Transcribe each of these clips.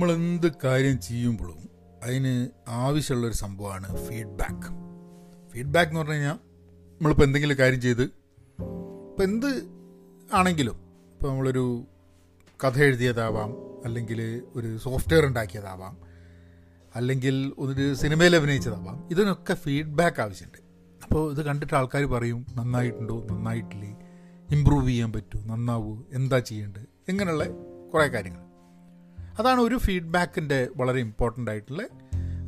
നമ്മൾ എന്ത് കാര്യം ചെയ്യുമ്പോഴും അതിന് ആവശ്യമുള്ളൊരു സംഭവമാണ് ഫീഡ്ബാക്ക് ഫീഡ്ബാക്ക് എന്ന് പറഞ്ഞു കഴിഞ്ഞാൽ നമ്മളിപ്പോൾ എന്തെങ്കിലും കാര്യം ചെയ്ത് ഇപ്പം എന്ത് ആണെങ്കിലും ഇപ്പോൾ നമ്മളൊരു കഥ എഴുതിയതാവാം അല്ലെങ്കിൽ ഒരു സോഫ്റ്റ്വെയർ ഉണ്ടാക്കിയതാവാം അല്ലെങ്കിൽ ഒരു സിനിമയിൽ അഭിനയിച്ചതാവാം ഇതിനൊക്കെ ഫീഡ്ബാക്ക് ആവശ്യമുണ്ട്. അപ്പോൾ ഇത് കണ്ടിട്ട് ആൾക്കാർ പറയും നന്നായിട്ടുണ്ടോ? നന്നായിട്ടില്ലേ? ഇമ്പ്രൂവ് ചെയ്യാൻ പറ്റുമോ നന്നാവൂ? എന്താ ചെയ്യേണ്ടത്? ഇങ്ങനെയുള്ള കുറേ കാര്യങ്ങൾ. അതാണ് ഒരു ഫീഡ്ബാക്കിന്റെ വളരെ ഇമ്പോർട്ടന്റ് ആയിട്ടുള്ള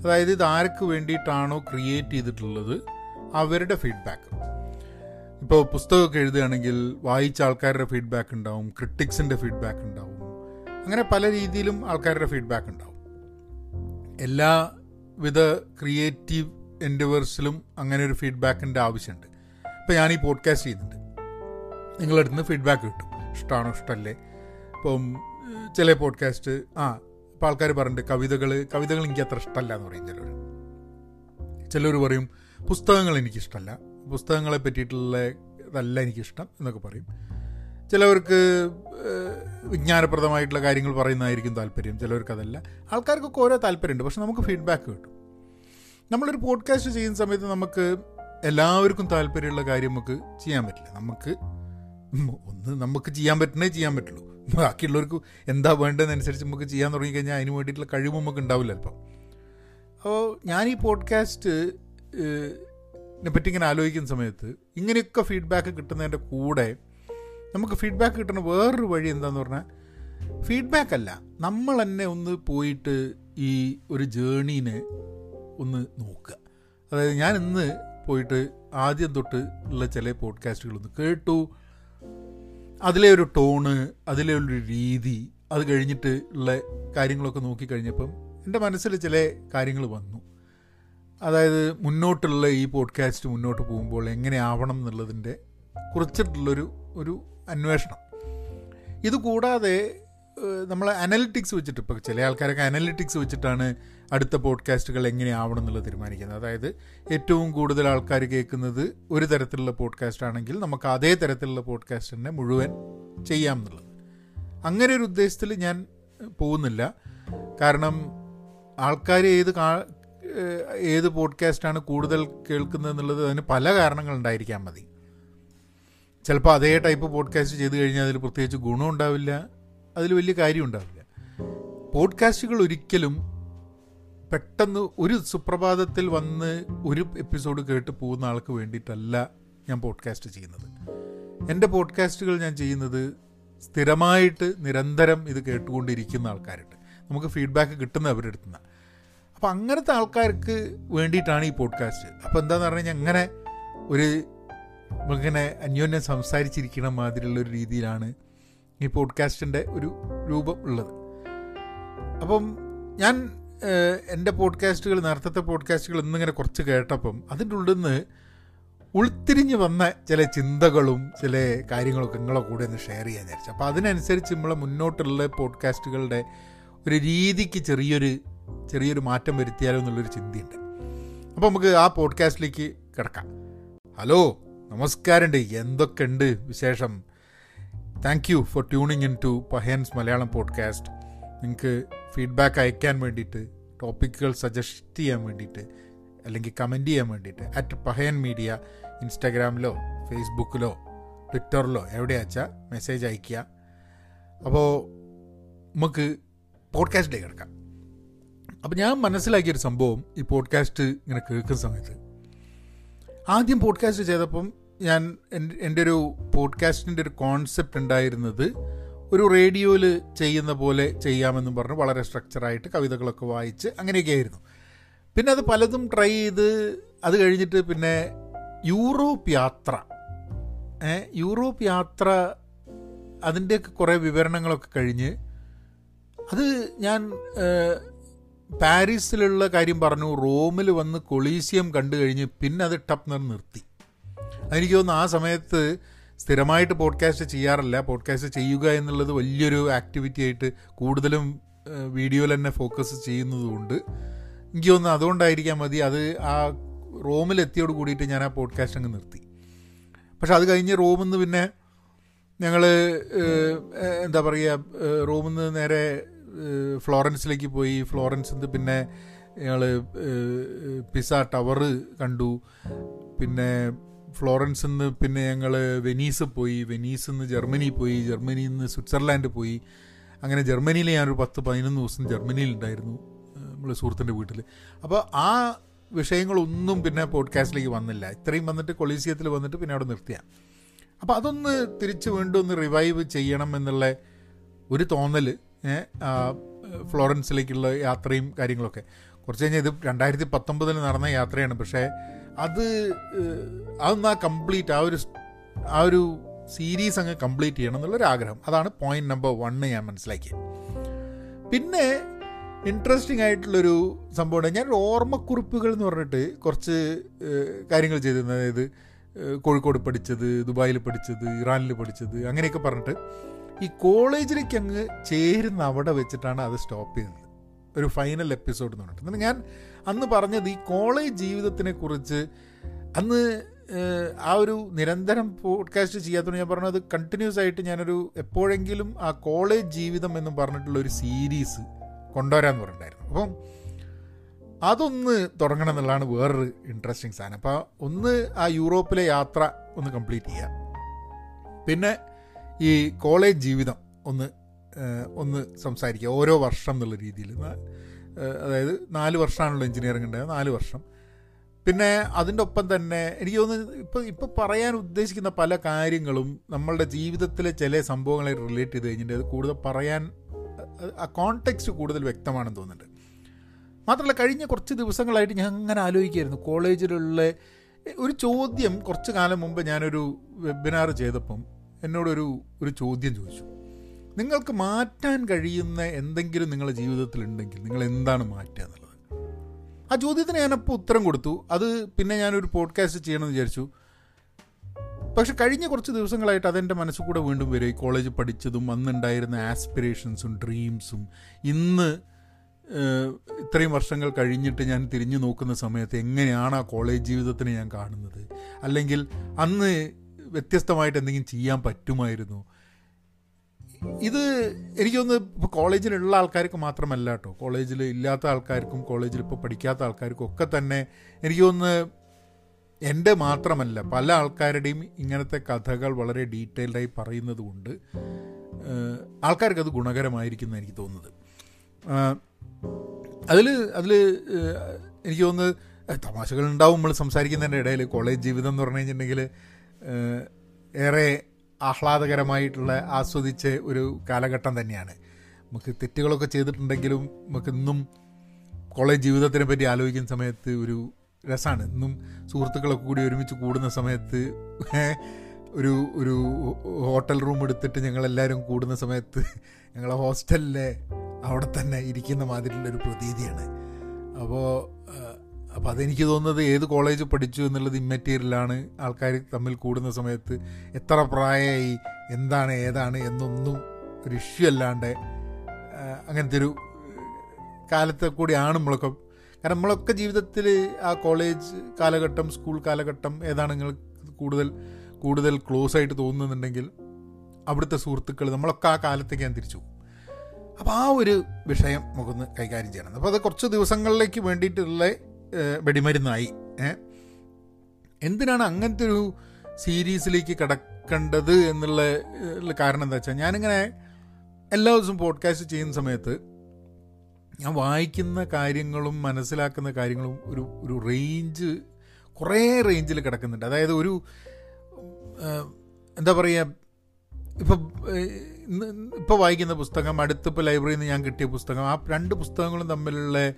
അതായത് ഇത് ആർക്ക് വേണ്ടിയിട്ടാണോ ക്രിയേറ്റ് ചെയ്തിട്ടുള്ളത് അവരുടെ ഫീഡ്ബാക്ക്. ഇപ്പോൾ പുസ്തകമൊക്കെ എഴുതുകയാണെങ്കിൽ വായിച്ച ആൾക്കാരുടെ ഫീഡ്ബാക്ക് ഉണ്ടാവും ക്രിട്ടിക്സിന്റെ ഫീഡ്ബാക്ക് ഉണ്ടാവും അങ്ങനെ പല രീതിയിലും ആൾക്കാരുടെ ഫീഡ്ബാക്ക് ഉണ്ടാവും. എല്ലാ എല്ലാവിധ ക്രിയേറ്റീവ് എൻഡിവേഴ്സിലും അങ്ങനെ ഒരു ഫീഡ്ബാക്കിന്റെ ആവശ്യമുണ്ട്. ഇപ്പോൾ ഞാൻ ഈ പോഡ്കാസ്റ്റ് ചെയ്യുന്നുണ്ട് നിങ്ങളടുത്ത് നിന്ന് ഫീഡ്ബാക്ക് കിട്ടും. ഇഷ്ടമാണോ ഇഷ്ടമല്ലേ? ഇപ്പം ചില പോഡ്കാസ്റ്റ് ആ ഇപ്പം ആൾക്കാർ പറഞ്ഞിട്ട് കവിതകൾ കവിതകൾ എനിക്ക് അത്ര ഇഷ്ടമല്ല എന്ന് പറയും ചിലർ ചിലർ പറയും പുസ്തകങ്ങൾ എനിക്കിഷ്ടമല്ല. പുസ്തകങ്ങളെ പറ്റിയിട്ടുള്ള ഇതല്ല എനിക്കിഷ്ടം എന്നൊക്കെ പറയും. ചിലവർക്ക് വിജ്ഞാനപ്രദമായിട്ടുള്ള കാര്യങ്ങൾ പറയുന്നതായിരിക്കും താല്പര്യം. ചിലവർക്ക് അതല്ല. ആൾക്കാർക്കൊക്കെ ഓരോ താല്പര്യമുണ്ട്. പക്ഷെ നമുക്ക് ഫീഡ്ബാക്ക് കിട്ടും. നമ്മളൊരു പോഡ്കാസ്റ്റ് ചെയ്യുന്ന സമയത്ത് നമുക്ക് എല്ലാവർക്കും താല്പര്യമുള്ള കാര്യം നമുക്ക് ചെയ്യാൻ പറ്റില്ല. നമുക്ക് ഒന്ന് നമുക്ക് ചെയ്യാൻ പറ്റണേ ചെയ്യാൻ പറ്റുള്ളൂ. ബാക്കിയുള്ളവർക്ക് എന്താ വേണ്ടതെന്നനുസരിച്ച് നമുക്ക് ചെയ്യാൻ തുടങ്ങിക്കഴിഞ്ഞാൽ അതിന് വേണ്ടിയിട്ടുള്ള കഴിവ് നമുക്ക് ഉണ്ടാവില്ല അല്പം. അപ്പോൾ ഞാൻ ഈ പോഡ്കാസ്റ്റ് പറ്റി ഇങ്ങനെ ആലോചിക്കുന്ന സമയത്ത് ഇങ്ങനെയൊക്കെ ഫീഡ്ബാക്ക് കിട്ടുന്നതിന്റെ കൂടെ നമുക്ക് ഫീഡ്ബാക്ക് കിട്ടുന്ന വേറൊരു വഴി എന്താന്ന് പറഞ്ഞാൽ ഫീഡ്ബാക്ക് അല്ല നമ്മൾ തന്നെ ഒന്ന് പോയിട്ട് ഈ ഒരു ജേണീനെ ഒന്ന് നോക്കുക. അതായത് ഞാൻ ഇന്ന് പോയിട്ട് ആദ്യം തൊട്ട് ഉള്ള ചില പോഡ്കാസ്റ്റുകളൊന്ന് കേട്ടു അതിലെ ഒരു ടോണ് അതിലെ ഒരു രീതി അത് കഴിഞ്ഞിട്ട് ഉള്ള കാര്യങ്ങളൊക്കെ നോക്കിക്കഴിഞ്ഞപ്പം എന്റെ മനസ്സിൽ ചില കാര്യങ്ങൾ വന്നു. അതായത് മുന്നോട്ടുള്ള ഈ പോഡ്കാസ്റ്റ് മുന്നോട്ട് പോകുമ്പോൾ എങ്ങനെ ആവണം എന്നുള്ളതിന്റെ കുറിച്ചിട്ടുള്ളൊരു ഒരു അന്വേഷണം. ഇത് കൂടാതെ നമ്മൾ അനലിറ്റിക്സ് വെച്ചിട്ട് ഇപ്പോൾ ചില ആൾക്കാരൊക്കെ അനലിറ്റിക്സ് വെച്ചിട്ടാണ് അടുത്ത പോഡ്കാസ്റ്റുകൾ എങ്ങനെയാവണം എന്നുള്ളത് തീരുമാനിക്കുന്നത്. അതായത് ഏറ്റവും കൂടുതൽ ആൾക്കാർ കേൾക്കുന്നത് ഒരു തരത്തിലുള്ള പോഡ്കാസ്റ്റ് ആണെങ്കിൽ നമുക്ക് അതേ തരത്തിലുള്ള പോഡ്കാസ്റ്റ് തന്നെ മുഴുവൻ ചെയ്യാം എന്നുള്ളത്. അങ്ങനെ ഒരു ഉദ്ദേശത്തിൽ ഞാൻ പോകുന്നില്ല. കാരണം ആൾക്കാർ ഏത് കാ ഏത് പോഡ്കാസ്റ്റാണ് കൂടുതൽ കേൾക്കുന്നത് എന്നുള്ളത് അതിന് പല കാരണങ്ങളുണ്ടായിരിക്കാൻ മതി. ചിലപ്പോൾ അതേ ടൈപ്പ് പോഡ്കാസ്റ്റ് ചെയ്ത് കഴിഞ്ഞാൽ അതിൽ പ്രത്യേകിച്ച് ഗുണം ഉണ്ടാവില്ല. അതിൽ വലിയ കാര്യം ഉണ്ടാവില്ല പോഡ്കാസ്റ്റുകൾ ഒരിക്കലും പെട്ടെന്ന് ഒരു സുപ്രഭാതത്തിൽ വന്ന് ഒരു എപ്പിസോഡ് കേട്ട് പോകുന്ന ആൾക്ക് വേണ്ടിയിട്ടല്ല ഞാൻ പോഡ്കാസ്റ്റ് ചെയ്യുന്നത്. എന്റെ പോഡ്കാസ്റ്റുകൾ ഞാൻ ചെയ്യുന്നത് സ്ഥിരമായിട്ട് നിരന്തരം ഇത് കേട്ടുകൊണ്ടിരിക്കുന്ന ആൾക്കാരുണ്ട്. നമുക്ക് ഫീഡ്ബാക്ക് കിട്ടുന്ന അവരുടെ അടുത്തുനിന്ന് അപ്പം അങ്ങനത്തെ ആൾക്കാർക്ക് വേണ്ടിയിട്ടാണ് ഈ പോഡ്കാസ്റ്റ്. അപ്പോൾ എന്താണെന്ന് പറഞ്ഞു കഴിഞ്ഞാൽ അങ്ങനെ ഒരു ഇങ്ങനെ അന്യോന്യം സംസാരിച്ചിരിക്കുന്ന മാതിരിയുള്ള ഒരു രീതിയിലാണ് ഈ പോഡ്കാസ്റ്റിന്റെ ഒരു രൂപം ഉള്ളത്. അപ്പം ഞാൻ എന്റെ പോഡ്കാസ്റ്റുകൾ നേരത്തെ പോഡ്കാസ്റ്റുകൾ ഇന്നിങ്ങനെ കുറച്ച് കേട്ടപ്പം അതിന്റെ ഉള്ളിൽ നിന്ന് ഉൾത്തിരിഞ്ഞ് വന്ന ചില ചിന്തകളും ചില കാര്യങ്ങളൊക്കെ നിങ്ങളെ കൂടെ ഒന്ന് ഷെയർ ചെയ്യാൻ വിചാരിച്ചു. അപ്പോൾ അതിനനുസരിച്ച് നമ്മളെ മുന്നോട്ടുള്ള പോഡ്കാസ്റ്റുകളുടെ ഒരു രീതിക്ക് ചെറിയൊരു ചെറിയൊരു മാറ്റം വരുത്തിയാലോ എന്നുള്ളൊരു ചിന്തയുണ്ട്. അപ്പോൾ നമുക്ക് ആ പോഡ്കാസ്റ്റിലേക്ക് കിടക്കാം. ഹലോ നമസ്കാരമുണ്ട്. എന്തൊക്കെയുണ്ട് വിശേഷം? Thank you for tuning in to Pahayans Malayalam podcast നിങ്ങൾക്ക് ഫീഡ്ബാക്ക് അയക്കാൻ വേണ്ടിയിട്ട് ടോപ്പിക്കുകൾ സജസ്റ്റ് ചെയ്യാൻ വേണ്ടിയിട്ട് അല്ലെങ്കിൽ കമന്റ് ചെയ്യാൻ വേണ്ടിയിട്ട് അറ്റ് പഹയൻ മീഡിയ ഇൻസ്റ്റാഗ്രാമിലോ ഫേസ്ബുക്കിലോ ട്വിറ്ററിലോ എവിടെയാച്ചാൽ മെസ്സേജ് അയയ്ക്കുക. അപ്പോൾ നമുക്ക് പോഡ്കാസ്റ്റിലേക്ക് കിടക്കാം. അപ്പോൾ ഞാൻ മനസ്സിലാക്കിയൊരു സംഭവം ഈ പോഡ്കാസ്റ്റ് ഇങ്ങനെ കേൾക്കുന്ന സമയത്ത്. ആദ്യം പോഡ്കാസ്റ്റ് ചെയ്തപ്പം ഞാൻ എന്റെ ഒരു പോഡ്കാസ്റ്റിന്റെ ഒരു കോൺസെപ്റ്റ് ഉണ്ടായിരുന്നത് ഒരു റേഡിയോയിൽ ചെയ്യുന്ന പോലെ ചെയ്യാമെന്നും പറഞ്ഞ് വളരെ സ്ട്രക്ചറായിട്ട് കവിതകളൊക്കെ വായിച്ച് അങ്ങനെയൊക്കെ ആയിരുന്നു. പിന്നെ അത് പലതും ട്രൈ ചെയ്ത് അത് കഴിഞ്ഞിട്ട് പിന്നെ യൂറോപ്പ് യാത്ര. യൂറോപ്പ് യാത്ര അതിന്റെയൊക്കെ കുറേ വിവരണങ്ങളൊക്കെ കഴിഞ്ഞ് അത് ഞാൻ പാരീസിലുള്ള കാര്യം പറഞ്ഞു റോമിൽ വന്ന് കൊളീസിയം കണ്ടു കഴിഞ്ഞ് പിന്നെ അത് ടപ്പ് നിർത്തി. എനിക്ക് തോന്നുന്നു ആ സമയത്ത് സ്ഥിരമായിട്ട് പോഡ്കാസ്റ്റ് ചെയ്യാറില്ല. പോഡ്കാസ്റ്റ് ചെയ്യുക എന്നുള്ളത് വലിയൊരു ആക്ടിവിറ്റി ആയിട്ട് കൂടുതലും വീഡിയോയിൽ തന്നെ ഫോക്കസ് ചെയ്യുന്നതുകൊണ്ട്. എനിക്ക് തോന്നുന്നു അതുകൊണ്ടായിരിക്കാം മതി. അത് ആ റോമിലെത്തിയോട് കൂടിയിട്ട് ഞാൻ ആ പോഡ്കാസ്റ്റ് അങ്ങ് നിർത്തി. പക്ഷെ അത് കഴിഞ്ഞ് റോമിൽ നിന്ന് പിന്നെ ഞങ്ങൾ എന്താ പറയുക റൂമിൽ നിന്ന് നേരെ ഫ്ലോറൻസിലേക്ക് പോയി. ഫ്ലോറൻസിൽ നിന്ന് പിന്നെ ഞങ്ങൾ പിസ ടവർ കണ്ടു. പിന്നെ ഫ്ലോറൻസിൽ നിന്ന് പിന്നെ ഞങ്ങൾ വെനീസ് പോയി വെനീസിൽ നിന്ന് ജർമ്മനി പോയി ജർമ്മനിയിൽ നിന്ന് സ്വിറ്റ്സർലാൻഡ് പോയി. അങ്ങനെ ജർമ്മനിയിൽ ഞാനൊരു പത്ത് പതിനൊന്ന് ദിവസം ജർമ്മനിയിൽ ഉണ്ടായിരുന്നു നമ്മൾ സുഹൃത്തിന്റെ വീട്ടിൽ അപ്പോൾ ആ വിഷയങ്ങളൊന്നും പിന്നെ പോഡ്കാസ്റ്റിലേക്ക് വന്നില്ല. ഇത്രയും വന്നിട്ട് കൊളീസിയത്തിൽ വന്നിട്ട് പിന്നെ അവിടെ നിർത്തിയ. അപ്പോൾ അതൊന്ന് തിരിച്ച് വീണ്ടും ഒന്ന് റിവൈവ് ചെയ്യണം എന്നുള്ള ഒരു തോന്നൽ ഫ്ലോറൻസിലേക്കുള്ള യാത്രയും കാര്യങ്ങളൊക്കെ. കുറച്ച് കഴിഞ്ഞാൽ ഇത് രണ്ടായിരത്തി പത്തൊമ്പതിൽ നടന്ന യാത്രയാണ്. പക്ഷേ അത് അതൊന്ന് ആ കംപ്ലീറ്റ് ആ ഒരു ആ ഒരു സീരീസ് അങ്ങ് കംപ്ലീറ്റ് ചെയ്യണം എന്നുള്ളൊരു ആഗ്രഹം അതാണ് പോയിന്റ് നമ്പർ വണ്ണ് ഞാൻ മനസ്സിലാക്കിയത് പിന്നെ ഇൻട്രസ്റ്റിംഗ് ആയിട്ടുള്ളൊരു സംഭവമാണ് ഞാൻ ഓർമ്മക്കുറിപ്പുകൾ എന്ന് പറഞ്ഞിട്ട് കുറച്ച് കാര്യങ്ങൾ ചെയ്തിരുന്നത് അതായത് കോഴിക്കോട് പഠിച്ചത് ദുബായിൽ പഠിച്ചത് ഇറാനിൽ പഠിച്ചത് അങ്ങനെയൊക്കെ പറഞ്ഞിട്ട് ഈ കോളേജിലേക്ക് അങ്ങ് ചേരുന്ന അവിടെ വെച്ചിട്ടാണ് അത് സ്റ്റോപ്പ് ചെയ്യുന്നത്. ഒരു ഫൈനൽ എപ്പിസോഡ് എന്ന് പറഞ്ഞിട്ട്. ഞാൻ അന്ന് പറഞ്ഞത് ഈ കോളേജ് ജീവിതത്തിനെ കുറിച്ച് അന്ന് ആ ഒരു നിരന്തരം പോഡ്കാസ്റ്റ് ചെയ്യാത്തതുകൊണ്ട് ഞാൻ പറഞ്ഞത് കണ്ടിന്യൂസ് ആയിട്ട് ഞാനൊരു എപ്പോഴെങ്കിലും ആ കോളേജ് ജീവിതം എന്ന് പറഞ്ഞിട്ടുള്ള ഒരു സീരീസ് കൊണ്ടുവരാമെന്ന് പറഞ്ഞിട്ടുണ്ടായിരുന്നു. അപ്പം അതൊന്ന് തുടങ്ങണം എന്നുള്ളതാണ് വേറൊരു ഇൻട്രസ്റ്റിംഗ് സാധനം. അപ്പോൾ ഒന്ന് ആ യൂറോപ്പിലെ യാത്ര ഒന്ന് കംപ്ലീറ്റ് ചെയ്യുക പിന്നെ ഈ കോളേജ് ജീവിതം ഒന്ന് ഒന്ന് സംസാരിക്കുക ഓരോ വർഷം എന്നുള്ള രീതിയിൽ. അതായത് നാല് വർഷമാണല്ലോ എഞ്ചിനീയറിംഗ് ഉണ്ടായത് നാല് വർഷം. പിന്നെ അതിന്റെ ഒപ്പം തന്നെ എനിക്ക് തോന്നുന്നു ഇപ്പോൾ ഇപ്പോൾ പറയാൻ ഉദ്ദേശിക്കുന്ന പല കാര്യങ്ങളും നമ്മളുടെ ജീവിതത്തിലെ ചില സംഭവങ്ങളെ റിലേറ്റ് ചെയ്ത് കഴിഞ്ഞിട്ട് അത് കൂടുതൽ പറയാൻ ആ കോണ്ടെക്സ്റ്റ് കൂടുതൽ വ്യക്തമാണെന്ന് തോന്നുന്നുണ്ട്. മാത്രമല്ല കഴിഞ്ഞ കുറച്ച് ദിവസങ്ങളായിട്ട് ഞാൻ അങ്ങനെ ആലോചിക്കുമായിരുന്നു കോളേജിലുള്ള ഒരു ചോദ്യം കുറച്ച് കാലം മുമ്പ് ഞാനൊരു വെബിനാർ ചെയ്തപ്പം എന്നോടൊരു ഒരു ചോദ്യം ചോദിച്ചു. നിങ്ങൾക്ക് മാറ്റാൻ കഴിയുന്ന എന്തെങ്കിലും നിങ്ങളുടെ ജീവിതത്തിൽ ഉണ്ടെങ്കിൽ നിങ്ങൾ എന്താണ് മാറ്റുക എന്നുള്ളത്. ആ ചോദ്യത്തിന് ഞാനപ്പോൾ ഉത്തരം കൊടുത്തു. അത് പിന്നെ ഞാനൊരു പോഡ്കാസ്റ്റ് ചെയ്യണമെന്ന് വിചാരിച്ചു. പക്ഷെ കഴിഞ്ഞ കുറച്ച് ദിവസങ്ങളായിട്ട് അതെന്റെ മനസ്സിൽ കൂടെ വീണ്ടും വരും. ഈ കോളേജ് പഠിച്ചതും അന്നുണ്ടായിരുന്ന ആസ്പിറേഷൻസും ഡ്രീംസും ഇന്ന് ഇത്രയും വർഷങ്ങൾ കഴിഞ്ഞിട്ട് ഞാൻ തിരിഞ്ഞു നോക്കുന്ന സമയത്ത് എങ്ങനെയാണ് ആ കോളേജ് ജീവിതത്തിനെ ഞാൻ കാണുന്നത്? അല്ലെങ്കിൽ അന്ന് വ്യത്യസ്തമായിട്ട് എന്തെങ്കിലും ചെയ്യാൻ പറ്റുമായിരുന്നു? ഇത് എനിക്കൊന്ന് ഇപ്പോൾ കോളേജിലുള്ള ആൾക്കാർക്ക് മാത്രമല്ല കേട്ടോ. കോളേജിൽ ഇല്ലാത്ത ആൾക്കാർക്കും കോളേജിൽ ഇപ്പോൾ പഠിക്കാത്ത ആൾക്കാർക്കും ഒക്കെ തന്നെ എനിക്കൊന്ന് എന്റെ മാത്രമല്ല പല ആൾക്കാരുടെയും ഇങ്ങനത്തെ കഥകൾ വളരെ ഡീറ്റെയിൽഡായി പറയുന്നത് കൊണ്ട് ആൾക്കാർക്കത് അത് ഗുണകരമായിരിക്കും എനിക്ക് തോന്നുന്നത്. അതിൽ അതിൽ എനിക്ക് തോന്നുന്നത് തമാശകൾ ഉണ്ടാവും നമ്മൾ സംസാരിക്കുന്നതിന്റെ ഇടയിൽ. കോളേജ് ജീവിതം എന്ന് പറഞ്ഞു കഴിഞ്ഞിട്ടുണ്ടെങ്കിൽ ഏറെ ആഹ്ലാദകരമായിട്ടുള്ള ആസ്വദിച്ച ഒരു കാലഘട്ടം തന്നെയാണ്. നമുക്ക് തെറ്റുകളൊക്കെ ചെയ്തിട്ടുണ്ടെങ്കിലും നമുക്ക് ഇന്നും കോളേജ് ജീവിതത്തിനെ പറ്റി ആലോചിക്കുന്ന സമയത്ത് ഒരു രസമാണ് ഇന്നും സുഹൃത്തുക്കളൊക്കെ കൂടി ഒരുമിച്ച് കൂടുന്ന സമയത്ത് ഒരു ഒരു ഹോട്ടൽ റൂം എടുത്തിട്ട് ഞങ്ങളെല്ലാവരും കൂടുന്ന സമയത്ത് ഞങ്ങളെ ഹോസ്റ്റലിലെ അവിടെ തന്നെ ഇരിക്കുന്ന മാതിരിയുള്ളൊരു പ്രതീതിയാണ്. അപ്പോൾ അപ്പോൾ അതെനിക്ക് തോന്നുന്നത് ഏത് കോളേജ് പഠിച്ചു എന്നുള്ളത് ഇമ്മറ്റീരിയലാണ് ആൾക്കാർ തമ്മിൽ കൂടുന്ന സമയത്ത് എത്ര പ്രായമായി എന്താണ് ഏതാണ് എന്നൊന്നും ഒരു ഇഷ്യൂ അല്ലാണ്ട് അങ്ങനത്തെ ഒരു കാലത്തെ കൂടിയാണ് നമ്മളൊക്കെ. കാരണം നമ്മളൊക്കെ ജീവിതത്തിൽ ആ കോളേജ് കാലഘട്ടം സ്കൂൾ കാലഘട്ടം ഏതാണ് നിങ്ങൾ കൂടുതൽ കൂടുതൽ ക്ലോസ് ആയിട്ട് തോന്നുന്നുണ്ടെങ്കിൽ അവിടുത്തെ സുഹൃത്തുക്കൾ നമ്മളൊക്കെ ആ കാലത്തേക്ക് ഞാൻ തിരിച്ചു അപ്പോൾ ആ ഒരു വിഷയം നമുക്കൊന്ന് കൈകാര്യം ചെയ്യണം. അപ്പോൾ അത് കുറച്ച് ദിവസങ്ങളിലേക്ക് വേണ്ടിയിട്ടുള്ള വെടിമരുന്നായി. എന്തിനാണ് അങ്ങനത്തെ ഒരു സീരീസിലേക്ക് കിടക്കേണ്ടത് എന്നുള്ള കാരണം എന്താ വെച്ചാൽ ഞാനിങ്ങനെ എല്ലാ ദിവസവും പോഡ്കാസ്റ്റ് ചെയ്യുന്ന സമയത്ത് ഞാൻ വായിക്കുന്ന കാര്യങ്ങളും മനസ്സിലാക്കുന്ന കാര്യങ്ങളും ഒരു ഒരു റേഞ്ച് കുറേ റേഞ്ചിൽ കിടക്കുന്നുണ്ട്. അതായത് ഒരു എന്താ പറയുക ഇപ്പം ഇപ്പോൾ വായിക്കുന്ന പുസ്തകം അടുത്തിപ്പോൾ ലൈബ്രറിയിൽ നിന്ന് ഞാൻ കിട്ടിയ പുസ്തകം ആ രണ്ട് പുസ്തകങ്ങളും തമ്മിലുള്ള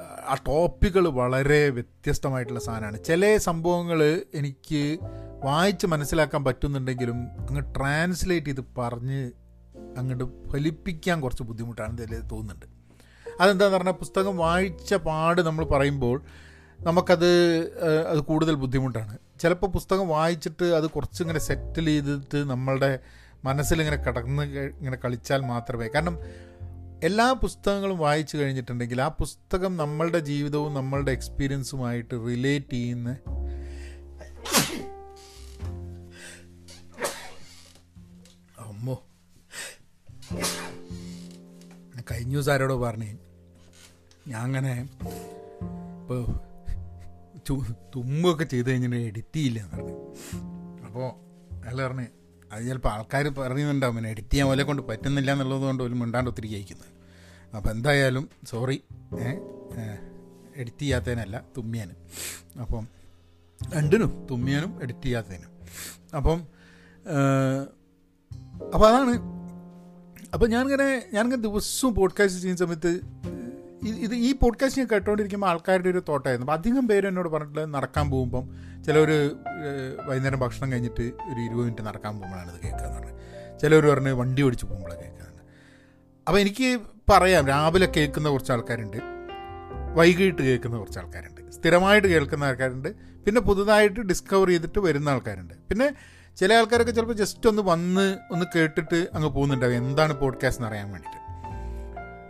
ആ ടോപ്പിക്കുകൾ വളരെ വ്യത്യസ്തമായിട്ടുള്ള സാധനമാണ്. ചില സംഭവങ്ങൾ എനിക്ക് വായിച്ച് മനസ്സിലാക്കാൻ പറ്റുന്നുണ്ടെങ്കിലും അങ്ങ് ട്രാൻസ്ലേറ്റ് ചെയ്ത് പറഞ്ഞ് അങ്ങോട്ട് ഫലിപ്പിക്കാൻ കുറച്ച് ബുദ്ധിമുട്ടാണ് ഇതിൽ തോന്നുന്നുണ്ട്. അതെന്താണെന്ന് പറഞ്ഞാൽ പുസ്തകം വായിച്ച പാട് നമ്മൾ പറയുമ്പോൾ നമുക്കത് അത് കൂടുതൽ ബുദ്ധിമുട്ടാണ്. ചിലപ്പോൾ പുസ്തകം വായിച്ചിട്ട് അത് കുറച്ചിങ്ങനെ സെറ്റിൽ ചെയ്തിട്ട് നമ്മളുടെ മനസ്സിലിങ്ങനെ കടന്ന് ഇങ്ങനെ കളിച്ചാൽ മാത്രമേ. കാരണം എല്ലാ പുസ്തകങ്ങളും വായിച്ചു കഴിഞ്ഞിട്ടുണ്ടെങ്കിൽ ആ പുസ്തകം നമ്മളുടെ ജീവിതവും നമ്മളുടെ എക്സ്പീരിയൻസുമായിട്ട് റിലേറ്റ് ചെയ്യുന്ന അമ്മോ. കഴിഞ്ഞ ദിവസം ആരോടോ പറഞ്ഞേ. ഞാൻ അങ്ങനെ ഇപ്പോൾ തുമ്പൊക്കെ ചെയ്ത് കഴിഞ്ഞിട്ട് എഡിറ്റ് ചെയ്യില്ല എന്ന് പറഞ്ഞു. അപ്പോൾ അയാൾ പറഞ്ഞ് അത് ചിലപ്പോൾ ആൾക്കാർ പറയുന്നുണ്ടാവും എഡിറ്റ് ചെയ്യാൻ പോലെ കൊണ്ട് പറ്റുന്നില്ല എന്നുള്ളത് കൊണ്ട് ഒരു മിണ്ടാണ്ട് ഒത്തിരി അപ്പോൾ എന്തായാലും സോറി എഡിറ്റ് ചെയ്യാത്തതിനല്ല തുമ്മിയാനും. അപ്പം രണ്ടിനും? തുമ്മിയാനും എഡിറ്റ് ചെയ്യാത്തതിനും. അപ്പം അപ്പോൾ അതാണ്. അപ്പോൾ ഞാനിങ്ങനെ ഞാനിങ്ങനെ ദിവസവും പോഡ്കാസ്റ്റ് ചെയ്യുന്ന സമയത്ത് ഇത് ഈ പോഡ്കാസ്റ്റ് ഞാൻ കേട്ടോണ്ടിരിക്കുമ്പോൾ ആൾക്കാരുടെ ഒരു തോട്ടായിരുന്നു. അപ്പോൾ അധികം പേര് എന്നോട് പറഞ്ഞിട്ടുള്ളത് നടക്കാൻ പോകുമ്പം ചിലർ വൈകുന്നേരം ഭക്ഷണം കഴിഞ്ഞിട്ട് ഒരു ഇരുപത് മിനിറ്റ് നടക്കാൻ പോകുമ്പോഴാണ് ഇത് കേൾക്കുകയെന്ന് പറഞ്ഞത്. ചിലർ പറഞ്ഞ് വണ്ടി ഓടിച്ച് പോകുമ്പോഴാണ് കേൾക്കുന്നത് അപ്പോൾ എനിക്ക് പറയാം. രാവിലെ കേൾക്കുന്ന കുറച്ച് ആൾക്കാരുണ്ട് വൈകിട്ട് കേൾക്കുന്ന കുറച്ച് ആൾക്കാരുണ്ട് സ്ഥിരമായിട്ട് കേൾക്കുന്ന ആൾക്കാരുണ്ട്. പിന്നെ പുതുതായിട്ട് ഡിസ്കവർ ചെയ്തിട്ട് വരുന്ന ആൾക്കാരുണ്ട്. പിന്നെ ചില ആൾക്കാരൊക്കെ ചിലപ്പോൾ ജസ്റ്റ് ഒന്ന് വന്ന് ഒന്ന് കേട്ടിട്ട് അങ്ങ് പോകുന്നുണ്ടാവും. എന്താണ് പോഡ്കാസ്റ്റ് എന്ന് അറിയാൻ വേണ്ടിയിട്ട്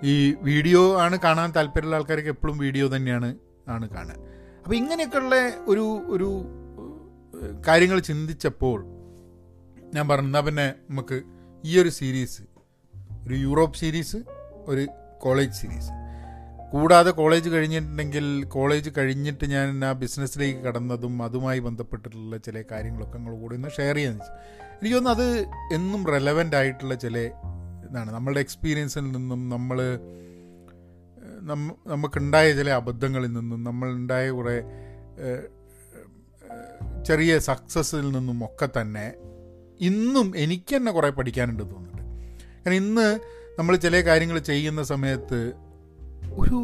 ഈ വീഡിയോ ആണ് കാണാൻ താല്പര്യമുള്ള ആൾക്കാർക്ക് എപ്പോഴും വീഡിയോ തന്നെയാണ് ആണ് കാണുക. അപ്പോൾ ഇങ്ങനെയൊക്കെയുള്ള ഒരു ഒരു കാര്യങ്ങൾ ചിന്തിച്ചപ്പോൾ ഞാൻ പറഞ്ഞു പിന്നെ നമുക്ക് ഈ ഒരു സീരീസ് ഒരു യൂറോപ്പ് സീരീസ് ഒരു കോളേജ് സീരീസ് കൂടാതെ കോളേജ് കഴിഞ്ഞിട്ടുണ്ടെങ്കിൽ കോളേജ് കഴിഞ്ഞിട്ട് ഞാൻ ആ ബിസിനസ്സിലേക്ക് കടന്നതും അതുമായി ബന്ധപ്പെട്ടിട്ടുള്ള ചില കാര്യങ്ങളൊക്കെ നിങ്ങൾ കൂടി ഒന്ന് ഷെയർ ചെയ്യാന്ന് വെച്ചു. എനിക്ക് തോന്നുന്നു അത് എന്നും റെലവന്റ് ആയിട്ടുള്ള ചില ഇതാണ്. നമ്മളുടെ എക്സ്പീരിയൻസിൽ നിന്നും നമ്മൾ നമുക്കുണ്ടായ ചില അബദ്ധങ്ങളിൽ നിന്നും നമ്മളുണ്ടായ കുറേ ചെറിയ സക്സസ്സിൽ നിന്നും ഒക്കെ തന്നെ ഇന്നും എനിക്ക് തന്നെ കുറേ പഠിക്കാനുണ്ട് തോന്നുന്നുണ്ട്. കാരണം ഇന്ന് നമ്മൾ ചില കാര്യങ്ങൾ ചെയ്യുന്ന സമയത്ത് ഒരു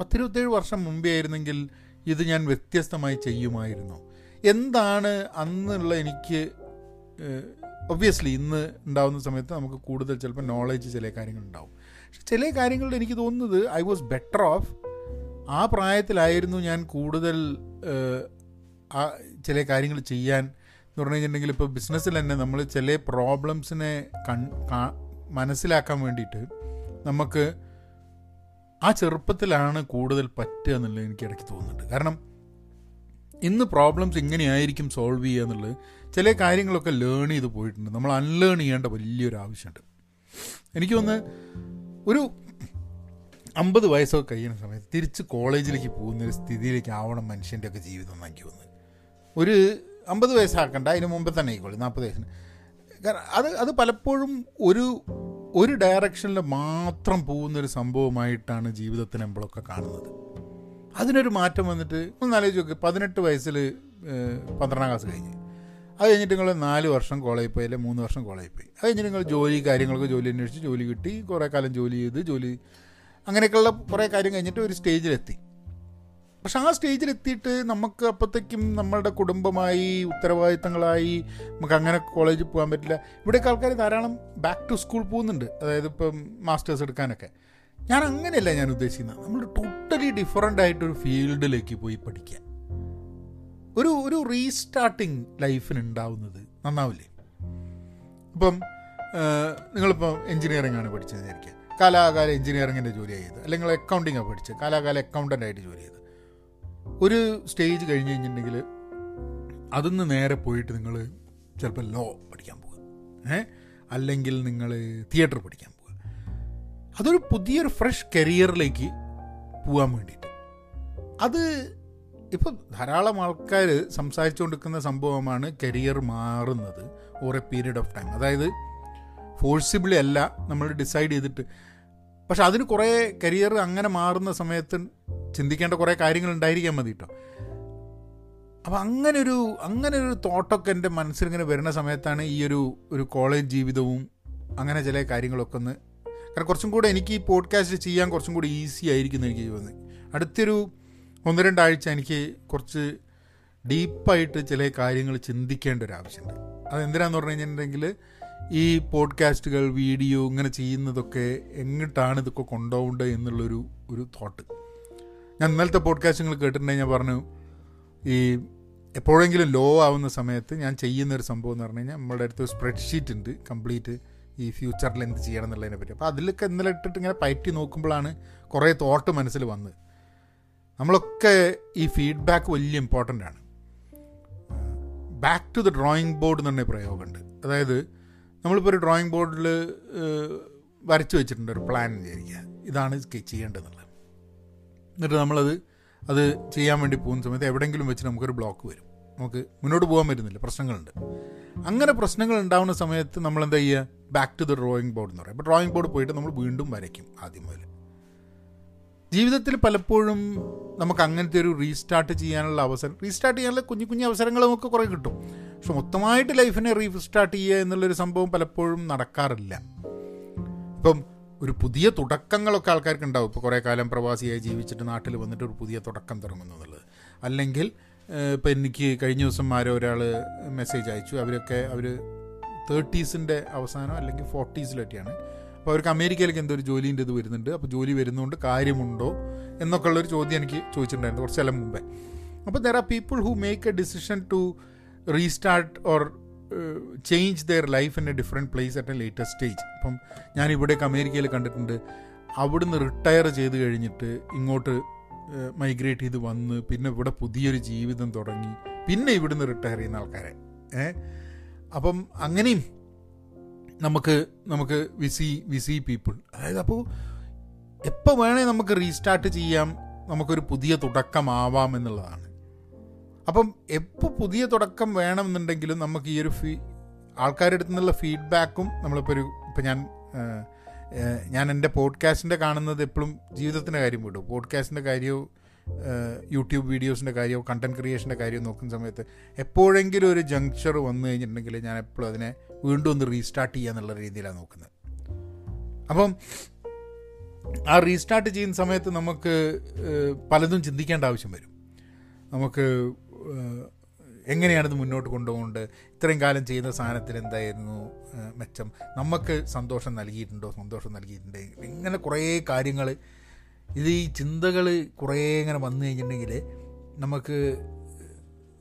പത്തിരുപത്തേഴ് വർഷം മുമ്പേ ആയിരുന്നെങ്കിൽ ഇത് ഞാൻ വ്യത്യസ്തമായി ചെയ്യുമായിരുന്നു. എന്താണ് അന്നുള്ള എനിക്ക് ഒബ്വിയസ്ലി ഇന്ന് ഉണ്ടാവുന്ന സമയത്ത് നമുക്ക് കൂടുതൽ ചിലപ്പോൾ നോളേജ് ചില കാര്യങ്ങൾ ഉണ്ടാവും. പക്ഷെ ചില കാര്യങ്ങളിൽ എനിക്ക് തോന്നുന്നത് ഐ വാസ് ബെറ്റർ ഓഫ് ആ പ്രായത്തിലായിരുന്നു ഞാൻ കൂടുതൽ ആ ചില കാര്യങ്ങൾ ചെയ്യാൻ. എന്ന് പറഞ്ഞു കഴിഞ്ഞിട്ടുണ്ടെങ്കിൽ ഇപ്പോൾ ബിസിനസ്സിൽ തന്നെ നമ്മൾ ചില പ്രോബ്ലംസിനെ കൺ മനസ്സിലാക്കാൻ വേണ്ടിയിട്ട് നമുക്ക് ആ ചെറുപ്പത്തിലാണ് കൂടുതൽ പറ്റുക എന്നുള്ളത് എനിക്ക് ഇടയ്ക്ക് തോന്നുന്നുണ്ട്. കാരണം ഇന്ന് പ്രോബ്ലംസ് ഇങ്ങനെയായിരിക്കും സോൾവ് ചെയ്യുക എന്നുള്ളത് ചില കാര്യങ്ങളൊക്കെ ലേൺ ചെയ്ത് പോയിട്ടുണ്ട്. നമ്മൾ അൺലേൺ ചെയ്യേണ്ട വലിയൊരു ആവശ്യമുണ്ട്. എനിക്ക് തോന്നുന്നു ഒരു അമ്പത് വയസ്സൊക്കെ കഴിയുന്ന സമയത്ത് തിരിച്ച് കോളേജിലേക്ക് പോകുന്ന ഒരു സ്ഥിതിയിലേക്ക് ആവണം മനുഷ്യന്റെ ഒക്കെ ജീവിതം എന്ന് എനിക്ക് തോന്നുന്നത്. ഒരു അമ്പത് വയസ്സാക്കണ്ട അതിന് മുമ്പ് തന്നെ ആയിക്കോളൂ നാൽപ്പത് വയസ്സിന്. കാരണം അത് അത് പലപ്പോഴും ഒരു ഒരു ഡയറക്ഷനിൽ മാത്രം പോകുന്നൊരു സംഭവമായിട്ടാണ് ജീവിതത്തിന് നമ്മളൊക്കെ കാണുന്നത്. അതിനൊരു മാറ്റം വന്നിട്ട് ഒന്ന് ആലോചിച്ച് നോക്ക് പതിനെട്ട് വയസ്സിൽ പന്ത്രണ്ടാം ക്ലാസ് കഴിഞ്ഞ്. അത് കഴിഞ്ഞിട്ട് നിങ്ങൾ നാല് വർഷം കോളേജിൽ പോയി അല്ലെങ്കിൽ മൂന്ന് വർഷം കോളേജിൽ പോയി. അത് കഴിഞ്ഞിട്ട് നിങ്ങൾ ജോലി കാര്യങ്ങളൊക്കെ ജോലി അന്വേഷിച്ച് ജോലി കിട്ടി കുറേ കാലം ജോലി ചെയ്ത് ജോലി അങ്ങനെയൊക്കെയുള്ള കുറേ കാര്യം കഴിഞ്ഞിട്ട് ഒരു സ്റ്റേജിലെത്തി. പക്ഷെ ആ സ്റ്റേജിലെത്തിയിട്ട് നമുക്ക് അപ്പോഴത്തേക്കും നമ്മളുടെ കുടുംബമായി ഉത്തരവാദിത്തങ്ങളായി നമുക്ക് അങ്ങനെ കോളേജിൽ പോകാൻ പറ്റില്ല. ഇവിടെയൊക്കെ ആൾക്കാർ ധാരാളം ബാക്ക് ടു സ്കൂൾ പോകുന്നുണ്ട്. അതായത് ഇപ്പം മാസ്റ്റേഴ്സ് എടുക്കാനൊക്കെ. ഞാൻ അങ്ങനെയല്ല ഞാൻ ഉദ്ദേശിക്കുന്നത് നമ്മൾ ടോട്ടലി ഡിഫറെന്റ് ആയിട്ടൊരു ഫീൽഡിലേക്ക് പോയി പഠിക്കുക ഒരു ഒരു റീസ്റ്റാർട്ടിങ് ലൈഫിന് ഉണ്ടാവുന്നത് നന്നാവില്ലേ? ഇപ്പം നിങ്ങളിപ്പോൾ എഞ്ചിനീയറിംഗ് ആണ് പഠിച്ചത് വിചാരിക്കുക. കാലാകാല എഞ്ചിനീയറിങ്ങിന്റെ ജോലി ചെയ്ത് അല്ലെങ്കിൽ അക്കൗണ്ടിങ്ങാണ് പഠിച്ചത്. കാലാകാല അക്കൗണ്ടന്റ് ആയിട്ട് ജോലി ചെയ്ത് ഒരു സ്റ്റേജ് കഴിഞ്ഞ് കഴിഞ്ഞിട്ടുണ്ടെങ്കിൽ അതിന്ന് നേരെ പോയിട്ട് നിങ്ങൾ ചിലപ്പോൾ ലോ പഠിക്കാൻ പോകുക ഏ? അല്ലെങ്കിൽ നിങ്ങൾ തിയേറ്റർ പഠിക്കാൻ പോകുക അതൊരു പുതിയൊരു ഫ്രഷ് കരിയറിലേക്ക് പോകാൻ വേണ്ടിയിട്ട്. അത് ഇപ്പം ധാരാളം ആൾക്കാർ സംസാരിച്ചുകൊണ്ടിരിക്കുന്ന സംഭവമാണ് കരിയർ മാറുന്നത് or a period of time അതായത് ഫോഴ്സിബിളി അല്ല നമ്മൾ ഡിസൈഡ് ചെയ്തിട്ട്. പക്ഷെ അതിന് കുറേ കരിയർ അങ്ങനെ മാറുന്ന സമയത്ത് ചിന്തിക്കേണ്ട കുറേ കാര്യങ്ങൾ ഉണ്ടായിരിക്കാൻ മതി കേട്ടോ അപ്പം അങ്ങനൊരു അങ്ങനൊരു തോട്ടൊക്കെ എന്റെ മനസ്സിലിങ്ങനെ വരുന്ന സമയത്താണ് ഈ ഒരു ഒരു കോളേജ് ജീവിതവും അങ്ങനെ ചില കാര്യങ്ങളൊക്കെ ഒന്ന് കാരണം കുറച്ചും കൂടെ എനിക്ക് ഈ പോഡ്കാസ്റ്റ് ചെയ്യാൻ കുറച്ചും കൂടി ഈസി ആയിരിക്കും എനിക്ക് തോന്നുന്നത്. അടുത്തൊരു ഒന്ന് രണ്ടാഴ്ച എനിക്ക് കുറച്ച് ഡീപ്പായിട്ട് ചില കാര്യങ്ങൾ ചിന്തിക്കേണ്ട ഒരു ആവശ്യമുണ്ട്. അതെന്തിനാന്ന് പറഞ്ഞു കഴിഞ്ഞിട്ടുണ്ടെങ്കിൽ ഈ പോഡ്കാസ്റ്റുകൾ വീഡിയോ ഇങ്ങനെ ചെയ്യുന്നതൊക്കെ എങ്ങോട്ടാണ് ഇതൊക്കെ കൊണ്ടുപോകേണ്ടത് എന്നുള്ളൊരു ഒരു തോട്ട് ഞാൻ ഇന്നലത്തെ പോഡ്കാസ്റ്റുകൾ കേട്ടിട്ടുണ്ടെങ്കിൽ ഞാൻ പറഞ്ഞു ഈ എപ്പോഴെങ്കിലും ലോ ആവുന്ന സമയത്ത് ഞാൻ ചെയ്യുന്ന ഒരു സംഭവം എന്ന് പറഞ്ഞു കഴിഞ്ഞാൽ നമ്മുടെ അടുത്ത് സ്പ്രെഡ്ഷീറ്റ് ഉണ്ട് കംപ്ലീറ്റ് ഈ ഫ്യൂച്ചറിൽ എന്ത് ചെയ്യണം എന്നുള്ളതിനെ പറ്റി. അപ്പോൾ അതിലൊക്കെ ഇന്നലെ ഇട്ടിട്ട് ഇങ്ങനെ പയറ്റി നോക്കുമ്പോഴാണ് കുറേ തോട്ട് മനസ്സിൽ വന്നത്. നമ്മളൊക്കെ ഈ ഫീഡ്ബാക്ക് വലിയ ഇമ്പോർട്ടന്റ് ആണ്. Back to the drawing board എന്ന് പറഞ്ഞ പ്രയോഗമുണ്ട്. അതായത് നമ്മളിപ്പോൾ ഒരു ഡ്രോയിങ് ബോർഡിൽ വരച്ചു വെച്ചിട്ടുണ്ട് ഒരു പ്ലാൻ വിചാരിക്കുക. ഇതാണ് ചെയ്യേണ്ടതെന്നുള്ളത് എന്നിട്ട് നമ്മളത് അത് ചെയ്യാൻ വേണ്ടി പോകുന്ന സമയത്ത് എവിടെയെങ്കിലും വെച്ച് നമുക്കൊരു ബ്ലോക്ക് വരും. നമുക്ക് മുന്നോട്ട് പോകാൻ പറ്റുന്നില്ല. പ്രശ്നങ്ങളുണ്ട്. അങ്ങനെ പ്രശ്നങ്ങൾ ഉണ്ടാവുന്ന സമയത്ത് നമ്മൾ എന്താ ചെയ്യുക? Back to the drawing board എന്ന് പറയും. അപ്പോൾ ഡ്രോയിങ് ബോർഡ് പോയിട്ട് നമ്മൾ വീണ്ടും വരയ്ക്കും ആദ്യം മുതൽ. ജീവിതത്തിൽ പലപ്പോഴും നമുക്ക് അങ്ങനത്തെ ഒരു റീസ്റ്റാർട്ട് ചെയ്യാനുള്ള അവസരം റീസ്റ്റാർട്ട് ചെയ്യാനുള്ള കുഞ്ഞു കുഞ്ഞു അവസരങ്ങൾ നമുക്ക് കുറേ കിട്ടും. പക്ഷെ മൊത്തമായിട്ട് ലൈഫിനെ റീസ്റ്റാർട്ട് ചെയ്യുക എന്നുള്ളൊരു സംഭവം പലപ്പോഴും നടക്കാറില്ല. ഇപ്പം ഒരു പുതിയ തുടക്കങ്ങളൊക്കെ ആൾക്കാർക്ക് ഉണ്ടാവും ഇപ്പോൾ കുറേ കാലം പ്രവാസിയായി ജീവിച്ചിട്ട് നാട്ടിൽ വന്നിട്ട് ഒരു പുതിയ തുടക്കം തുടങ്ങുന്നു എന്നുള്ളത്. അല്ലെങ്കിൽ ഇപ്പോൾ എനിക്ക് കഴിഞ്ഞ ദിവസം ആരോ ഒരാൾ മെസ്സേജ് അയച്ചു. അവരൊക്കെ അവർ തേർട്ടീസിന്റെ അവസാനം അല്ലെങ്കിൽ ഫോർട്ടീസിലൊക്കെയാണ്. അപ്പോൾ അവർക്ക് അമേരിക്കയിലേക്ക് എന്തോ ഒരു ജോലീന്റെ ഇത് വരുന്നുണ്ട്. അപ്പോൾ ജോലി വരുന്നതുകൊണ്ട് കാര്യമുണ്ടോ എന്നൊക്കെ ഉള്ളൊരു ചോദ്യം എനിക്ക് ചോദിച്ചിട്ടുണ്ടായിരുന്നു കുറച്ച് കാലം മുമ്പേ. അപ്പോൾ there are people who make a decision to restart or change their life in a different place at a latest stage അപ്പം ഞാൻ ഇവിടേക്ക് അമേരിക്കയിൽ കണ്ടിട്ടുണ്ട്. അവിടുന്ന് റിട്ടയർ ചെയ്ത് കഴിഞ്ഞിട്ട് ഇങ്ങോട്ട് മൈഗ്രേറ്റ് ചെയ്ത് വന്ന് പിന്നെ ഇവിടെ പുതിയൊരു ജീവിതം തുടങ്ങി. പിന്നെ ഇവിടുന്ന് റിട്ടയർ ചെയ്യുന്ന ആൾക്കാരെ. ഏ? അപ്പം അങ്ങനെയും നമുക്ക് നമുക്ക് വിസി വിസി പീപ്പിൾ അതായത് അപ്പോൾ എപ്പോൾ വേണേൽ നമുക്ക് റീസ്റ്റാർട്ട് ചെയ്യാം. നമുക്കൊരു പുതിയ തുടക്കമാവാം എന്നുള്ളതാണ്. അപ്പം എപ്പോൾ പുതിയ തുടക്കം വേണമെന്നുണ്ടെങ്കിലും നമുക്ക് ഈ ഒരു ഫീ ആൾക്കാരുടെ അടുത്തു നിന്നുള്ള ഫീഡ്ബാക്കും നമ്മളിപ്പോൾ ഒരു ഇപ്പം ഞാൻ ഞാൻ എന്റെ പോഡ്കാസ്റ്റിന്റെ കാണുന്നത് എപ്പോഴും ജീവിതത്തിന്റെ കാര്യം വിടും. പോഡ്കാസ്റ്റിന്റെ കാര്യവും യൂട്യൂബ് വീഡിയോസിന്റെ കാര്യവും കണ്ടന്റ് ക്രിയേഷന്റെ കാര്യവും നോക്കുന്ന സമയത്ത് എപ്പോഴെങ്കിലും ഒരു ജങ്ക്ചർ വന്നു കഴിഞ്ഞിട്ടുണ്ടെങ്കിൽ ഞാൻ എപ്പോഴും അതിനെ വീണ്ടും ഒന്ന് റീസ്റ്റാർട്ട് ചെയ്യുക എന്നുള്ള രീതിയിലാണ് നോക്കുന്നത്. അപ്പം ആ റീസ്റ്റാർട്ട് ചെയ്യുന്ന സമയത്ത് നമുക്ക് പലതും ചിന്തിക്കേണ്ട ആവശ്യം വരും. നമുക്ക് എങ്ങനെയാണിത് മുന്നോട്ട് കൊണ്ടുപോകേണ്ടത് ഇത്രയും കാലം ചെയ്യുന്ന സാധനത്തിൽ എന്തായിരുന്നു? മെച്ചം. നമുക്ക് സന്തോഷം നൽകിയിട്ടുണ്ടോ? സന്തോഷം നൽകിയിട്ടുണ്ടെങ്കിൽ ഇങ്ങനെ കുറേ കാര്യങ്ങൾ ഇത് ഈ ചിന്തകൾ കുറേ ഇങ്ങനെ വന്നു കഴിഞ്ഞിട്ടുണ്ടെങ്കിൽ നമുക്ക്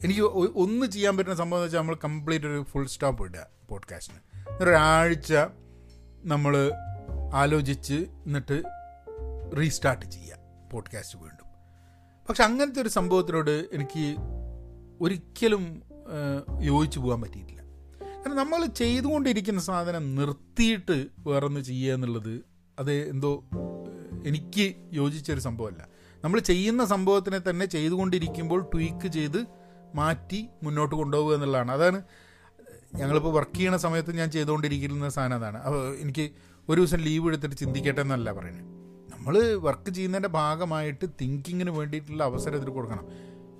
എനിക്ക് ഒന്ന് ചെയ്യാൻ പറ്റുന്ന സംഭവം എന്ന് വെച്ചാൽ നമ്മൾ കംപ്ലീറ്റ് ഒരു ഫുൾ സ്റ്റോപ്പ് ഇടുക പോഡ്കാസ്റ്റിന്. ഒരാഴ്ച നമ്മൾ ആലോചിച്ച് എന്നിട്ട് റീസ്റ്റാർട്ട് ചെയ്യുക പോഡ്കാസ്റ്റ് വീണ്ടും. പക്ഷെ അങ്ങനത്തെ ഒരു സംഭവത്തിനോട് എനിക്ക് ഒരിക്കലും യോജിച്ചു പോകാൻ പറ്റിയിട്ടില്ല. കാരണം നമ്മൾ ചെയ്തുകൊണ്ടിരിക്കുന്ന സാധനം നിർത്തിയിട്ട് വേറൊന്ന് ചെയ്യുക എന്നുള്ളത് അത് എന്തോ എനിക്ക് യോജിച്ചൊരു സംഭവമല്ല. നമ്മൾ ചെയ്യുന്ന സംഭവത്തിനെ തന്നെ ചെയ്തുകൊണ്ടിരിക്കുമ്പോൾ ട്വീക്ക് ചെയ്ത് മാറ്റി മുന്നോട്ട് കൊണ്ടുപോകുക എന്നുള്ളതാണ്. അതാണ് ഞങ്ങളിപ്പോൾ വർക്ക് ചെയ്യണ സമയത്ത് ഞാൻ ചെയ്തുകൊണ്ടിരിക്കുന്ന സാധനം അതാണ്. അപ്പോൾ എനിക്ക് ഒരു ദിവസം ലീവ് എടുത്തിട്ട് ചിന്തിക്കട്ടെ എന്നല്ല പറയുന്നത്. നമ്മൾ വർക്ക് ചെയ്യുന്നതിന്റെ ഭാഗമായിട്ട് തിങ്കിങ്ങിന് വേണ്ടിയിട്ടുള്ള അവസരം ഇതിൽ കൊടുക്കണം.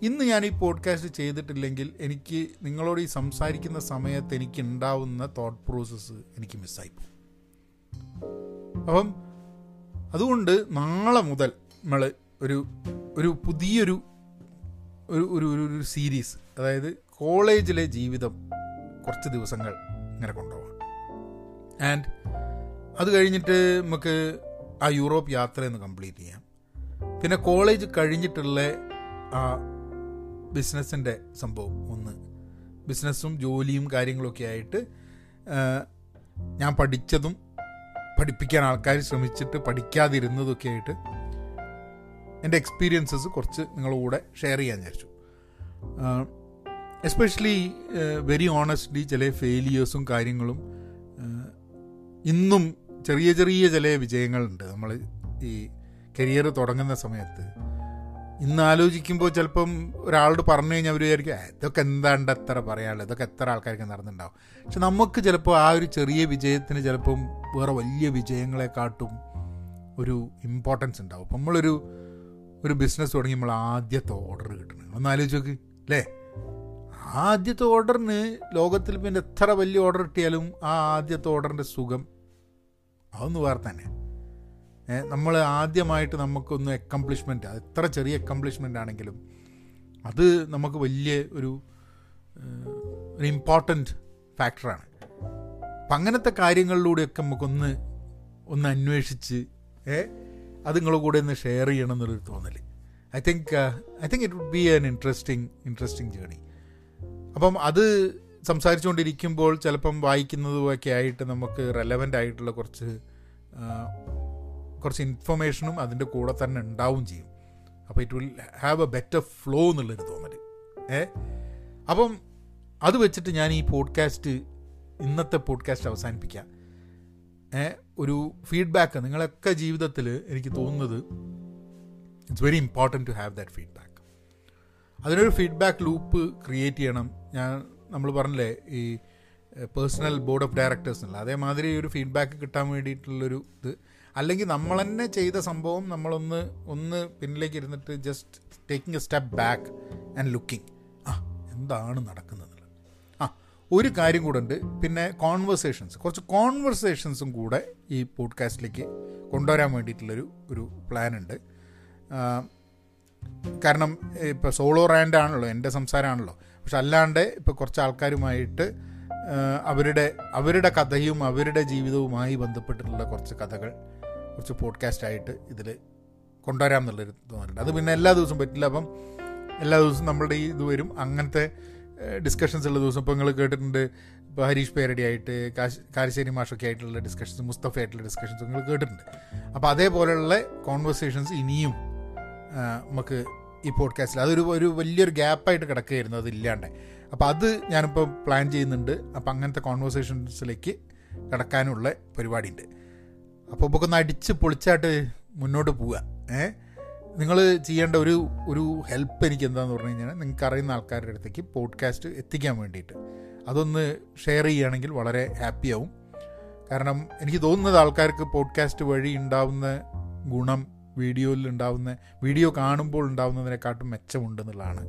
ഇന്ന് ഞാൻ ഈ പോഡ്കാസ്റ്റ് ചെയ്തിട്ടില്ലെങ്കിൽ എനിക്ക് നിങ്ങളോട് ഈ സംസാരിക്കുന്ന സമയത്ത് എനിക്ക് ഉണ്ടാവുന്ന തോട്ട് പ്രോസസ്സ് എനിക്ക് മിസ്സായി പോകും. അപ്പം അതുകൊണ്ട് നാളെ മുതൽ നമ്മൾ ഒരു ഒരു പുതിയൊരു ഒരു ഒരു ഒരു സീരീസ് അതായത് കോളേജിലെ ജീവിതം കുറച്ച് ദിവസങ്ങൾ ഇങ്ങനെ കൊണ്ടുപോകാം ആൻഡ് അത് കഴിഞ്ഞിട്ട് നമുക്ക് ആ യൂറോപ്പ് യാത്രയൊന്ന് കംപ്ലീറ്റ് ചെയ്യാം. പിന്നെ കോളേജ് കഴിഞ്ഞിട്ടുള്ള ആ ബിസിനസ്സിന്റെ സംഭവം. ഒന്ന് ബിസിനസ്സും ജോലിയും കാര്യങ്ങളൊക്കെ ആയിട്ട് ഞാൻ പഠിച്ചതും പഠിപ്പിക്കാൻ ആൾക്കാർ ശ്രമിച്ചിട്ട് പഠിക്കാതിരുന്നതൊക്കെ ആയിട്ട് എന്റെ എക്സ്പീരിയൻസസ് കുറച്ച് നിങ്ങളുടെ കൂടെ ഷെയർ ചെയ്യാൻ വിചാരിച്ചു. എസ്പെഷ്യലി വെരി ഓണസ്റ്റ്ലി ചില ഫെയിലിയേഴ്സും കാര്യങ്ങളും ഇന്നും ചെറിയ ചെറിയ ചില വിജയങ്ങളുണ്ട്. നമ്മൾ ഈ കരിയർ തുടങ്ങുന്ന സമയത്ത് ഇന്ന് ആലോചിക്കുമ്പോൾ ചിലപ്പം ഒരാളോട് പറഞ്ഞു കഴിഞ്ഞാൽ അവർ വിചാരിക്കും ഇതൊക്കെ എന്താണ്ട് എത്ര പറയാനുള്ളത് ഇതൊക്കെ എത്ര ആൾക്കാർക്ക് നടന്നിട്ടുണ്ടാവും? പക്ഷെ നമുക്ക് ചിലപ്പോൾ ആ ഒരു ചെറിയ വിജയത്തിന് ചിലപ്പം വേറെ വലിയ വിജയങ്ങളെക്കാട്ടും ഒരു ഇമ്പോർട്ടൻസ് ഉണ്ടാവും. അപ്പം നമ്മളൊരു ഒരു ബിസിനസ് തുടങ്ങി നമ്മൾ ആദ്യത്തെ ഓർഡർ കിട്ടണം. ഒന്ന് ആലോചിച്ച് നോക്ക് അല്ലേ ആദ്യത്തെ ഓർഡറിന് ലോകത്തിൽ പിന്നെ എത്ര വലിയ ഓർഡർ കിട്ടിയാലും ആ ആദ്യത്തെ ഓർഡറിന്റെ സുഖം അതൊന്ന് വേറെ തന്നെ നമ്മൾ ആദ്യമായിട്ട് നമുക്കൊന്ന് അക്കംപ്ലിഷ്മെന്റ് അത് എത്ര ചെറിയ അക്കംപ്ലിഷ്മെന്റ് ആണെങ്കിലും അത് നമുക്ക് വലിയ ഒരു ഒരു ഇമ്പോർട്ടന്റ് ഫാക്ടറാണ് അപ്പം അങ്ങനത്തെ കാര്യങ്ങളിലൂടെയൊക്കെ നമുക്കൊന്ന് ഒന്ന് അന്വേഷിച്ച് ഏ അത് നിങ്ങളുടെ കൂടെ ഒന്ന് ഷെയർ ചെയ്യണം എന്നൊരു തോന്നൽ I think I think it would be an interesting interesting journey അപ്പം അത് സംസാരിച്ചുകൊണ്ടിരിക്കുമ്പോൾ ചിലപ്പം വായിക്കുന്നതുമൊക്കെ ആയിട്ട് നമുക്ക് റെലവന്റ് ആയിട്ടുള്ള കുറച്ച് കുറച്ച് ഇൻഫർമേഷനും അതിന്റെ കൂടെ തന്നെ ഉണ്ടാവും ചെയ്യും. അപ്പോൾ it will have a better flow എന്നുള്ളൊരു തോന്നൽ ഏ? അപ്പം അത് വെച്ചിട്ട് ഞാൻ ഈ പോഡ്കാസ്റ്റ് ഇന്നത്തെ പോഡ്കാസ്റ്റ് അവസാനിപ്പിക്കാം. ഏ? ഒരു ഫീഡ്ബാക്ക് നിങ്ങളൊക്കെ ജീവിതത്തിൽ എനിക്ക് തോന്നുന്നത് it's very important to have that feedback അതിനൊരു ഫീഡ്ബാക്ക് ലൂപ്പ് ക്രിയേറ്റ് ചെയ്യണം. ഞാൻ നമ്മൾ പറഞ്ഞില്ലേ ഈ പേഴ്സണൽ ബോർഡ് ഓഫ് ഡയറക്ടേഴ്സ് എന്നുള്ള അതേമാതിരി ഒരു ഫീഡ്ബാക്ക് കിട്ടാൻ വേണ്ടിയിട്ടുള്ളൊരു ഇത് അല്ലെങ്കിൽ നമ്മൾ തന്നെ ചെയ്ത സംഭവം നമ്മളൊന്ന് ഒന്ന് പിന്നിലേക്ക് ഇരുന്നിട്ട് just taking a step back and looking ആ എന്താണ് നടക്കുന്നത് ആ ഒരു കാര്യം കൂടെ ഉണ്ട്. പിന്നെ കോൺവെർസേഷൻസ് കുറച്ച് കോൺവെർസേഷൻസും കൂടെ ഈ പോഡ്കാസ്റ്റിലേക്ക് കൊണ്ടുവരാൻ വേണ്ടിയിട്ടുള്ളൊരു ഒരു പ്ലാൻ ഉണ്ട്. കാരണം ഇപ്പോൾ സോളോ റാൻഡാണല്ലോ എന്റെ സംസാരമാണല്ലോ. പക്ഷെ അല്ലാണ്ട് ഇപ്പോൾ കുറച്ച് ആൾക്കാരുമായിട്ട് അവരുടെ അവരുടെ കഥയും അവരുടെ ജീവിതവുമായി ബന്ധപ്പെട്ടിട്ടുള്ള കുറച്ച് കഥകൾ കുറച്ച് പോഡ്കാസ്റ്റായിട്ട് ഇതിൽ കൊണ്ടുവരാം എന്നുള്ളൊരു തോന്നുന്നുണ്ട് അത് പിന്നെ എല്ലാ ദിവസവും പറ്റില്ല. അപ്പം എല്ലാ ദിവസവും നമ്മളുടെ ഈ ഇത് വരും. അങ്ങനത്തെ ഡിസ്കഷൻസ് ഉള്ള ദിവസം ഇപ്പോൾ നിങ്ങൾ കേട്ടിട്ടുണ്ട്. ഇപ്പോൾ ഹരീഷ് പേരടി ആയിട്ട് കാരശ്ശേരി മാഷൊക്കെ ആയിട്ടുള്ള ഡിസ്കഷൻസ് മുസ്തഫ ആയിട്ടുള്ള ഡിസ്കഷൻസ് നിങ്ങൾ കേട്ടിട്ടുണ്ട്. അപ്പോൾ അതേപോലെയുള്ള കോൺവെർസേഷൻസ് ഇനിയും നമുക്ക് ഈ പോഡ്കാസ്റ്റിൽ അതൊരു ഒരു വലിയൊരു ഗ്യാപ്പായിട്ട് കിടക്കുകയായിരുന്നു. അതില്ലാണ്ട് അപ്പോൾ അത് ഞാനിപ്പോൾ പ്ലാൻ ചെയ്യുന്നുണ്ട്. അപ്പോൾ അങ്ങനത്തെ കോൺവെർസേഷൻസിലേക്ക് കിടക്കാനുള്ള പരിപാടിയുണ്ട്. അപ്പോൾ നമുക്കൊന്ന് അടിച്ച് പൊളിച്ചായിട്ട് മുന്നോട്ട് പോവുക. ഏഹ് നിങ്ങൾ ചെയ്യേണ്ട ഒരു ഒരു ഹെൽപ്പ് എനിക്ക് എന്താണെന്ന് പറഞ്ഞു കഴിഞ്ഞാൽ നിങ്ങൾക്ക് അറിയുന്ന ആൾക്കാരുടെ അടുത്തേക്ക് പോഡ്കാസ്റ്റ് എത്തിക്കാൻ വേണ്ടിയിട്ട്. അതൊന്ന് ഷെയർ ചെയ്യുകയാണെങ്കിൽ വളരെ ഹാപ്പിയാവും കാരണം എനിക്ക് തോന്നുന്നത് ആൾക്കാർക്ക് പോഡ്കാസ്റ്റ് വഴി ഉണ്ടാവുന്ന ഗുണം വീഡിയോയിൽ ഉണ്ടാവുന്ന വീഡിയോ കാണുമ്പോൾ ഉണ്ടാവുന്നതിനെക്കാട്ടും മെച്ചമുണ്ടെന്നുള്ളതാണ്.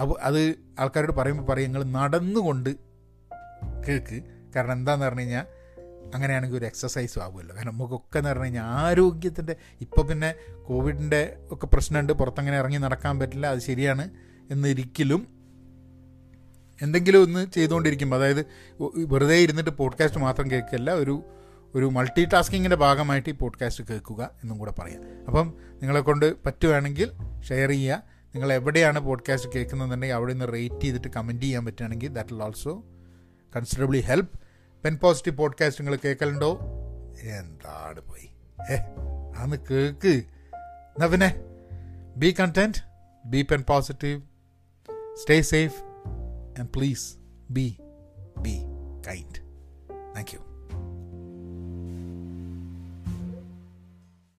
അപ്പോൾ അത് ആൾക്കാരോട് പറയുമ്പോൾ പറയും നിങ്ങൾ നടന്നുകൊണ്ട് കേൾക്ക് കാരണം എന്താണെന്ന് പറഞ്ഞു കഴിഞ്ഞാൽ അങ്ങനെയാണെങ്കിൽ ഒരു എക്സസൈസും ആകുമല്ലോ കാരണം നമുക്കൊക്കെ എന്ന് പറഞ്ഞു കഴിഞ്ഞാൽ ആരോഗ്യത്തിന്റെ ഇപ്പോൾ പിന്നെ കോവിഡിന്റെ ഒക്കെ പ്രശ്നമുണ്ട് പുറത്തങ്ങനെ ഇറങ്ങി നടക്കാൻ പറ്റില്ല അത് ശരിയാണ് എന്നിരിക്കലും എന്തെങ്കിലും ഒന്ന് ചെയ്തുകൊണ്ടിരിക്കുമ്പോൾ അതായത് വെറുതെ ഇരുന്നിട്ട് പോഡ്കാസ്റ്റ് മാത്രം കേൾക്കില്ല ഒരു ഒരു മൾട്ടി ടാസ്കിങ്ങിന്റെ ഭാഗമായിട്ട് ഈ പോഡ്കാസ്റ്റ് കേൾക്കുക എന്നും കൂടെ പറയാം. അപ്പം നിങ്ങളെ കൊണ്ട് പറ്റുകയാണെങ്കിൽ ഷെയർ ചെയ്യുക. നിങ്ങൾ എവിടെയാണ് പോഡ്കാസ്റ്റ് കേൾക്കുന്നതെന്നുണ്ടെങ്കിൽ അവിടെ നിന്ന് റേറ്റ് ചെയ്തിട്ട് കമന്റ് ചെയ്യാൻ പറ്റുകയാണെങ്കിൽ that will also considerably help pen positive podcast നിങ്ങൾ കേൾക്കലുണ്ടോ? എന്താണ് പോയി? ഏ അന്ന് കേക്ക്. എന്നാ പിന്നെ be content be pen positive stay safe and please be be kind thank you